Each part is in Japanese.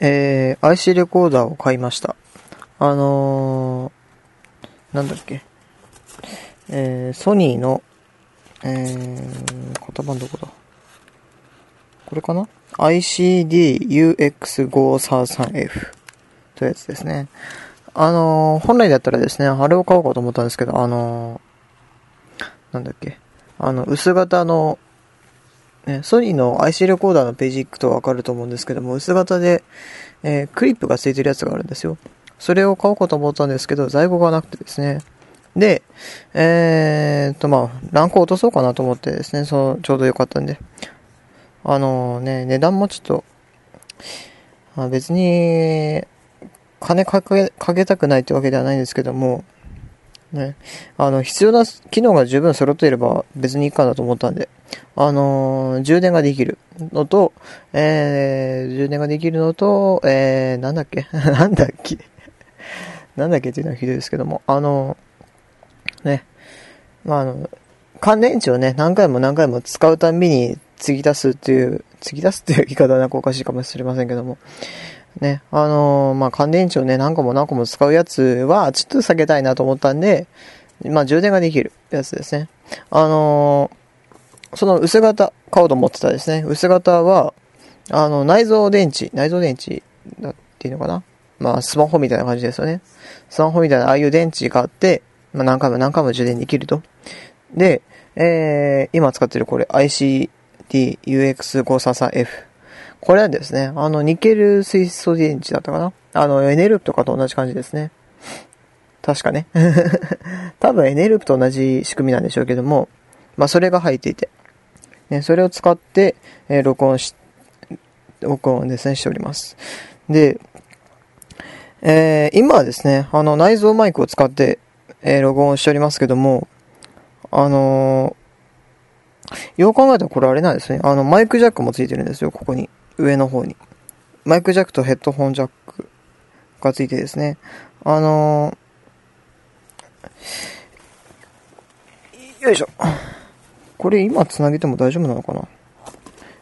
えー、IC レコーダーを買いました。あのー、なんだっけ。えー、ソニーの、えー、型番どこだこれかな ?ICD-UX533F というやつですね。あのー、本来だったらですね、あれを買おうかと思ったんですけど、あのー、なんだっけ。あの、薄型のソニーの IC レコーダーのページ行くとわかると思うんですけども、薄型で、えー、クリップがついてるやつがあるんですよ。それを買おうかと思ったんですけど、在庫がなくてですね。で、えー、っと、まあ、ランクを落とそうかなと思ってですね、その、ちょうどよかったんで。あのー、ね、値段もちょっと、まあ、別に、金かけ、かけたくないってわけではないんですけども、ね、あの、必要な機能が十分揃っていれば別にいいかなと思ったんで、あのー、充電ができるのと、えー、充電ができるのと、えー、なんだっけ？なんだっけ？なんだっけっていうのはひどいですけども、あのー、ね、まあ、あの、乾電池をね、何回も何回も使うたびに継ぎ足すっていう、継ぎ足すっていう言い方はなんかおかしいかもしれませんけども、ね、あのー、まあ、乾電池をね、何個も何個も使うやつは、ちょっと避けたいなと思ったんで、まあ、充電ができるやつですね。あのー、その薄型買おうと思ってたですね。薄型は、あの、内蔵電池、内蔵電池だっていうのかな？まあ、スマホみたいな感じですよね。スマホみたいなああいう電池があって、まあ、何回も何回も充電できると。で、えー、今使ってるこれ ICD-UX533F これはですね、あの、ニケル水素電池だったかな？あの、エネループとかと同じ感じですね。確かね。多分エネループと同じ仕組みなんでしょうけども、まあ、それが入っていて、ね、それを使って、えー、録音し、録音ですね、しております。で、えー、今はですね、あの、内蔵マイクを使って、えー、録音しておりますけども、あのー、よう考えたらこれあれなんですね。あの、マイクジャックもついてるんですよ、ここに。上の方に。マイクジャックとヘッドホンジャックがついてですね。あのー、よいしょ。これ今繋げても大丈夫なのかな？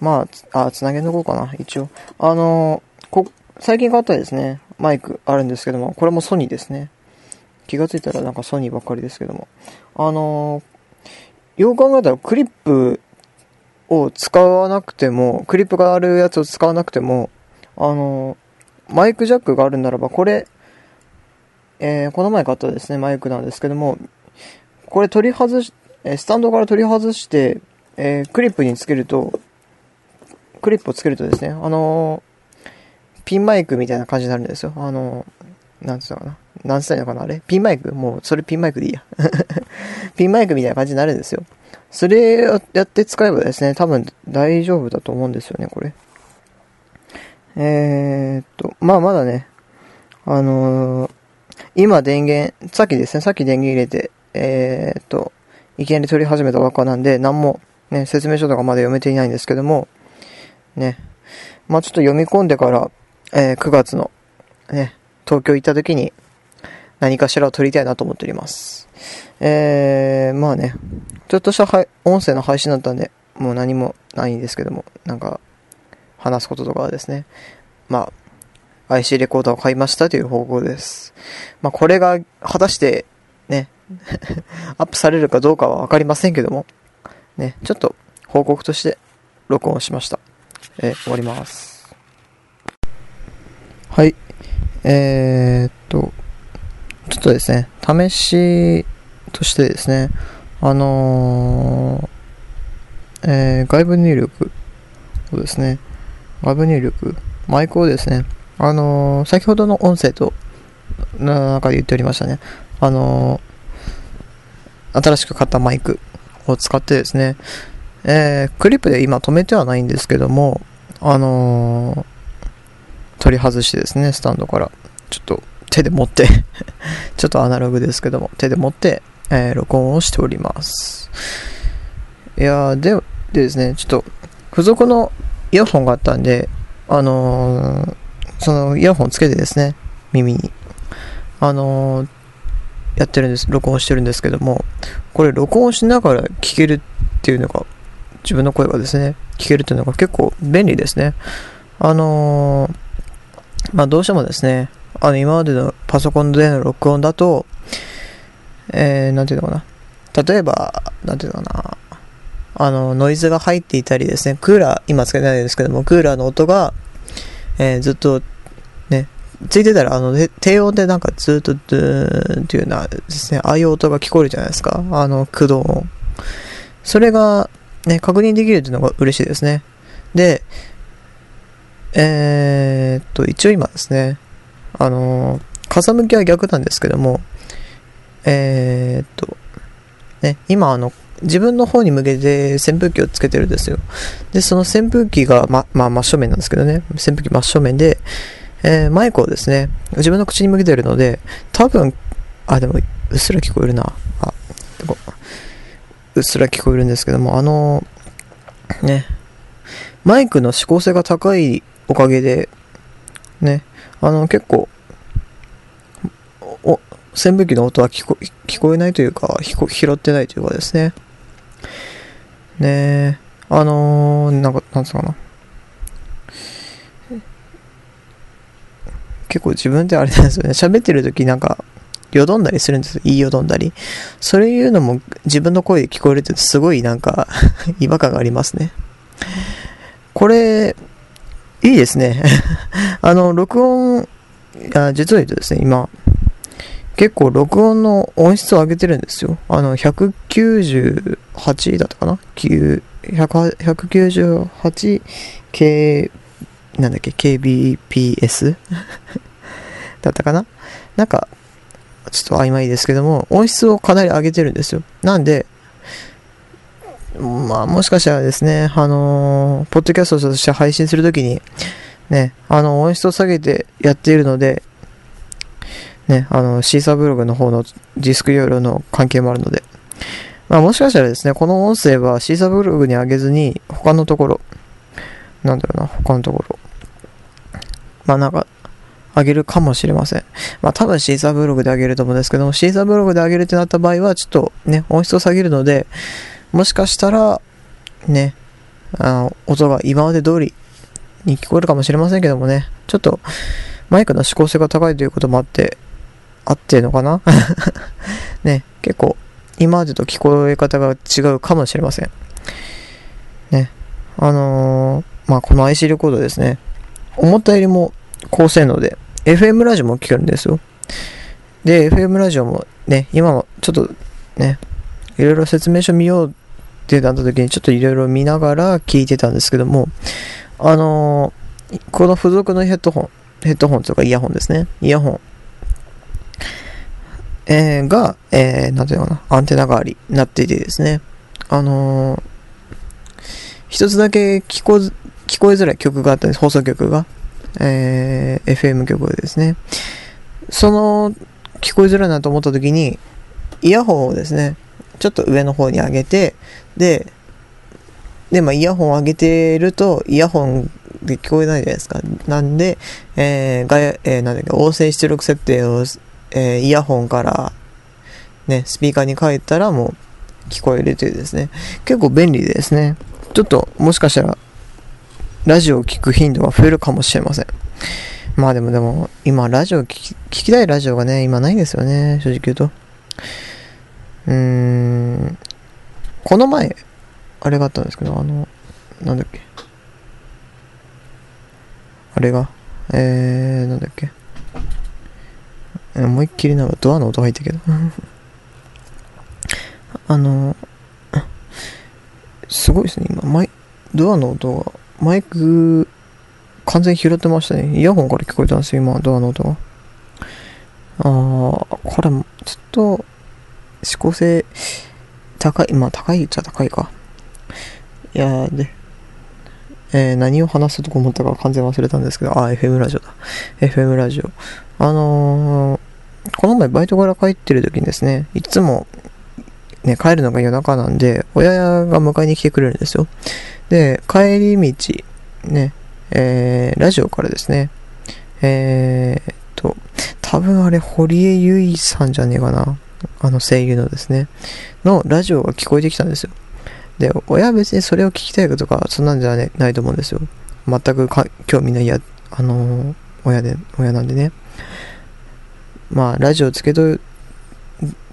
まあ、あ、繋げとこうかな、一応。あのー、こ、最近買ったですね、マイクあるんですけども、これもソニーですね。気がついたらなんかソニーばっかりですけども。あのー、よう考えたらクリップを使わなくても、クリップがあるやつを使わなくても、あの、マイクジャックがあるならば、これ、えー、この前買ったですね、マイクなんですけども、これ取り外し、えスタンドから取り外して、えー、クリップにつけると、クリップをつけるとですね、あのー、ピンマイクみたいな感じになるんですよ。あのー、なんつうのかな。なんつったのかなあれ？ピンマイク？もう、それピンマイクでいいや。ピンマイクみたいな感じになるんですよ。それをやって使えばですね、多分大丈夫だと思うんですよね、これ。えー、っと、まあまだね、あのー、今電源、さっきですね、さっき電源入れて、えー、っと、いきなり取り始めたばっかなんで、何もね、説明書とかまだ読めていないんですけども、ね、まあちょっと読み込んでから、えー、9月の、ね、東京行った時に何かしらを撮りたいなと思っております。えー、まあね、ちょっとした音声の配信だったんで、もう何もないんですけども、なんか、話すこととかはですね、まあ、IC レコーダーを買いましたという報告です。まあ、これが果たして、ね、アップされるかどうかはわかりませんけども、ね、ちょっと報告として録音しました。え、終わります。はい。えー、っと、ちょっとですね、試しとしてですね、あのー、えー、外部入力をですね、外部入力、マイクをですね、あのー、先ほどの音声と、の中で言っておりましたね、あの、新しく買ったマイクを使ってですね、え、クリップで今止めてはないんですけども、あの取り外してですね、スタンドから、ちょっと手で持って ちょっとアナログですけども、手で持って、えー、録音をしております。いやで、でですね、ちょっと、付属のイヤホンがあったんで、あのー、そのイヤホンつけてですね、耳に、あのー、やってるんです、録音してるんですけども、これ録音しながら聞けるっていうのが、自分の声がですね、聞けるっていうのが結構便利ですね。あのー、まあどうしてもですね、あの今までのパソコンでの録音だと、えー、なんていうのかな。例えば、なんていうのかな。あの、ノイズが入っていたりですね、クーラー、今つけてないですけども、クーラーの音が、えー、ずっと、ね、ついてたら、あの、低音でなんかずっと、ドゥーンっていうようなですね、ああいう音が聞こえるじゃないですか。あの、駆動音。それが、ね、確認できるっていうのが嬉しいですね。で、えー、っと、一応今ですね、あの、風向きは逆なんですけども、えー、っと、ね、今あの、自分の方に向けて扇風機をつけてるんですよ。で、その扇風機が、ま、まあ、真正面なんですけどね、扇風機真正面で、えー、マイクをですね、自分の口に向けてるので、多分、あ、でも、うっすら聞こえるな。あ、うっすら聞こえるんですけども、あのね、マイクの指向性が高いおかげで、ね、あの、結構、お、扇風機の音は聞こ聞こえないというか、拾ってないというかですね。ねえあのー、なんか、なんつうかな。結構自分であれなんですよね。喋ってる時なんか、よどんだりするんですよ。言いよどんだり。それいうのも自分の声で聞こえるってすごいなんか 違和感がありますね。これ、いいですね。あの、録音、あ実は言うとですね、今、結構録音の音質を上げてるんですよ。あの、198だったかな ?198K、なんだっけ ?KBPS? だったかな？なんか、ちょっと曖昧ですけども、音質をかなり上げてるんですよ。なんで、まあ、もしかしたらですね、あのー、ポッドキャストとして配信するときに、ね、あの、音質を下げてやっているので、ね、あの、シーサーブログの方のディスク容量の関係もあるので、まあもしかしたらですね、この音声はシーサーブログに上げずに、他のところ、なんだろうな、他のところ、まあなんか、上げるかもしれません。まあ多分シーサーブログで上げると思うんですけども、シーサーブログで上げるってなった場合は、ちょっとね、音質を下げるので、もしかしたら、ね、あの、音が今まで通りに聞こえるかもしれませんけどもね、ちょっと、マイクの指向性が高いということもあって、合ってるのかな？ね、結構、今までと聞こえ方が違うかもしれません。ね、あのー、まあ、この IC レコードですね、思ったよりも高性能で、FM ラジオも聞けるんですよ。で、FM ラジオもね、今もちょっとね、いろいろ説明書見ようってなった時にちょっといろいろ見ながら聞いてたんですけども、あのー、この付属のヘッドホン、ヘッドホンとかイヤホンですね。イヤホンえー、が、えー、なんていうのかな、アンテナ代わりになっていてですね、あのー、一つだけ聞こ聞こえづらい曲があったんです、放送局が。えー、FM 局ですね。その、聞こえづらいなと思った時に、イヤホンをですね、ちょっと上の方に上げて、で、で、まあ、イヤホンを上げてると、イヤホンで聞こえないじゃないですか。なんで、えー、が、えー、なんだっけ、音声出力設定をえー、イヤホンから、ね、スピーカーに変えたらもう聞こえるというですね、結構便利ですね。ちょっと、もしかしたら、ラジオを聴く頻度が増えるかもしれません。まあでもでも、今、ラジオ聞き、聞きたいラジオがね、今ないんですよね、正直言うと。うーん、この前、あれがあったんですけど、あの、なんだっけ。あれが、えー、なんだっけ。思いっきりなんかドアの音入ったけどあの、すごいですね、今、マイ、ドアの音が、マイク、完全に拾ってましたね。イヤホンから聞こえたんですよ、今、ドアの音が。あー、これ、ちょっと、指向性、高い、まあ、高いっちゃ高いか。いやで、えー、何を話すとこ思ったか完全忘れたんですけど、あ、FM ラジオだ。FM ラジオ。あの、この前バイトから帰ってる時にですね、いつも、ね、帰るのが夜中なんで、親が迎えに来てくれるんですよ。で、帰り道、ね、えー、ラジオからですね、えー、っと、多分あれ、堀江由衣さんじゃねえかな。あの声優のですね、のラジオが聞こえてきたんですよ。で、親は別にそれを聞きたいとか、そんなんじゃないと思うんですよ。全く興味ないや、あのー、親で、親なんでね。まあ、ラジオつけと、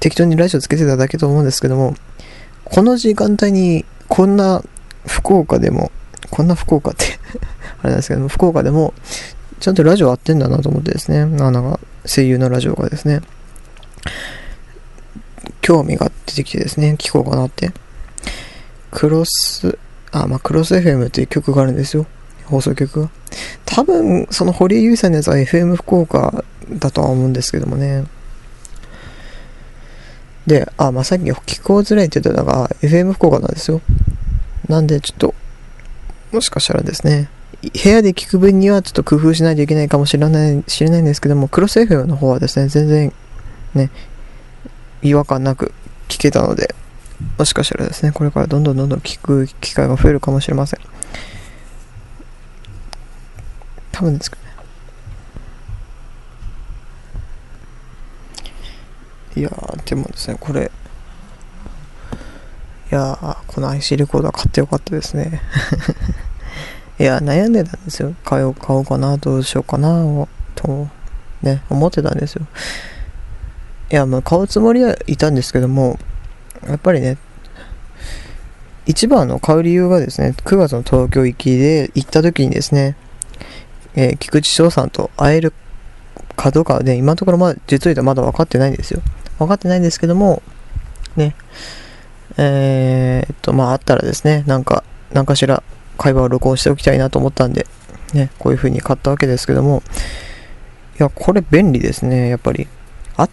適当にラジオつけてただけと思うんですけども、この時間帯にこんな福岡でも、こんな福岡って あれなんですけども、福岡でも、ちゃんとラジオ合ってんだなと思ってですね、あの、声優のラジオがですね、興味が出てきてですね、聞こうかなって。クロス、あ、まあ、クロス FM っていう曲があるんですよ。放送局が。多分、その堀江優さんのやつは FM 福岡だとは思うんですけどもね。で、あ、まあ、さっき聞こうづらいって言ってたのが FM 福岡なんですよ。なんで、ちょっと、もしかしたらですね、部屋で聞く分にはちょっと工夫しないといけないかもしれない、知れないんですけども、クロス FM の方はですね、全然、ね、違和感なく聞けたので、もしかしたらですね、これからどんどんどんどん聞く機会が増えるかもしれません。多分ですけどいやー、でもですね、これ、いやー、この IC レコーダー買ってよかったですね。いや、悩んでたんですよ。買おう、買おうかな、どうしようかな、と、ね、思ってたんですよ。いや、まあ、買うつもりはいたんですけども、やっぱりね、一番の買う理由がですね、9月の東京行きで行った時にですね、えー、菊池翔さんと会えるかどうかはね、今のところまだ、実を言うとまだ分かってないんですよ。分かってないんですけども、ね、えー、っと、まあ、あったらですね、なんか、何かしら会話を録音しておきたいなと思ったんで、ね、こういう風に買ったわけですけども、いや、これ便利ですね、やっぱり。あ、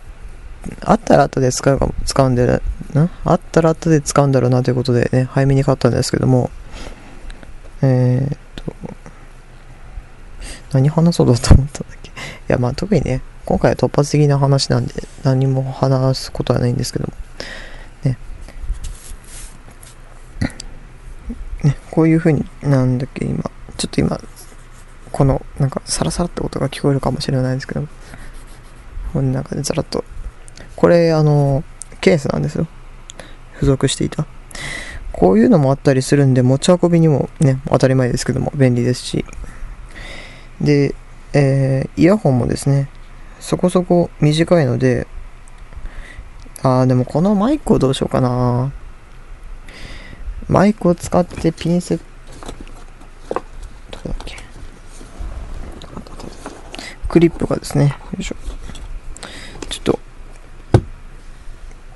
あったら後で使うか、使うんで、な？あったら後で使うんだろうなということでね、早めに買ったんですけども、えー、っと、何話そうだと思ったんだっけ？いや、まあ特にね、今回は突発的な話なんで、何も話すことはないんですけども、ね。ね、こういう風に、なんだっけ、今、ちょっと今、この、なんか、サラサラって音が聞こえるかもしれないですけども、この中でザラッと、これ、あの、ケースなんですよ。付属していた。こういうのもあったりするんで、持ち運びにもね、当たり前ですけども、便利ですし。で、えー、イヤホンもですね、そこそこ短いので、あー、でもこのマイクをどうしようかな。マイクを使ってピンセット、どれだっけ？クリップがですね、よいしょ。ちょっと、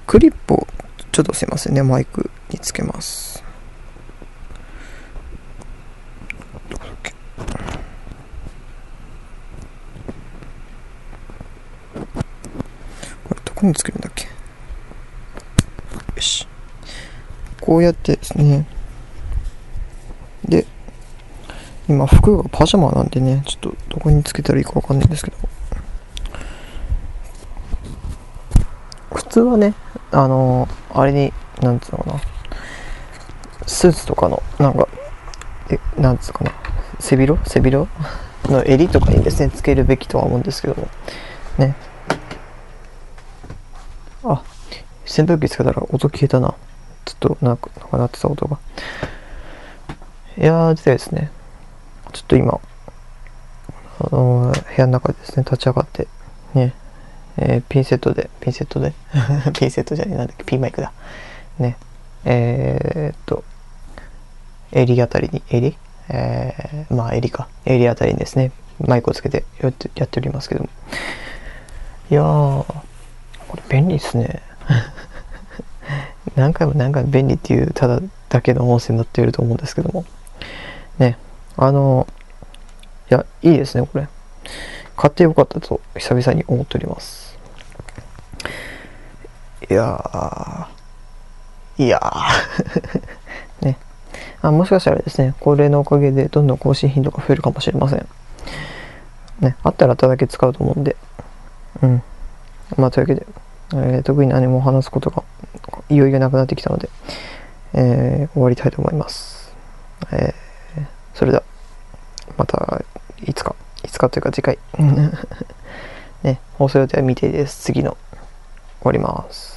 クリップを、ちょっとすいませんね、マイクにつけます。どこだっけこれどこにつけるんだっけ？よし。こうやってですね。で、今服がパジャマなんでね、ちょっとどこにつけたらいいかわかんないんですけど。普通はね、あのー、あれに、なんつうのかな。スーツとかの、なんか、え、なんつうかな。背広？背広？の襟とかにですね、つけるべきとは思うんですけども。ね。あ、扇風機つけたら音消えたな。ちょっとなんか、なんか鳴ってた音が。いやー、でですね、ちょっと今、あのー、部屋の中でですね、立ち上がって、ね、えー、ピンセットで、ピンセットで、ピンセットじゃねえ、なんだっけ、ピンマイクだ。ね、えー、っと、襟あたりに、襟？えー、まあ襟か、襟あたりにですね、マイクをつけてやってやっておりますけども。いやー、これ便利ですね。何回も何回も便利っていうただだけの音声になっていると思うんですけども。ね、あの、いや、いいですね、これ。買ってよかったと久々に思っております。いやー、いやー ねあ。もしかしたらですね、これのおかげでどんどん更新頻度が増えるかもしれません。ね、あったらあっただけ使うと思うんで。うん。まあ、というわけで、えー、特に何も話すことがいよいよなくなってきたので、えー、終わりたいと思います。えー、それでは、また、いつか、いつかというか次回、ね、放送予定は未定です。次の、終わります。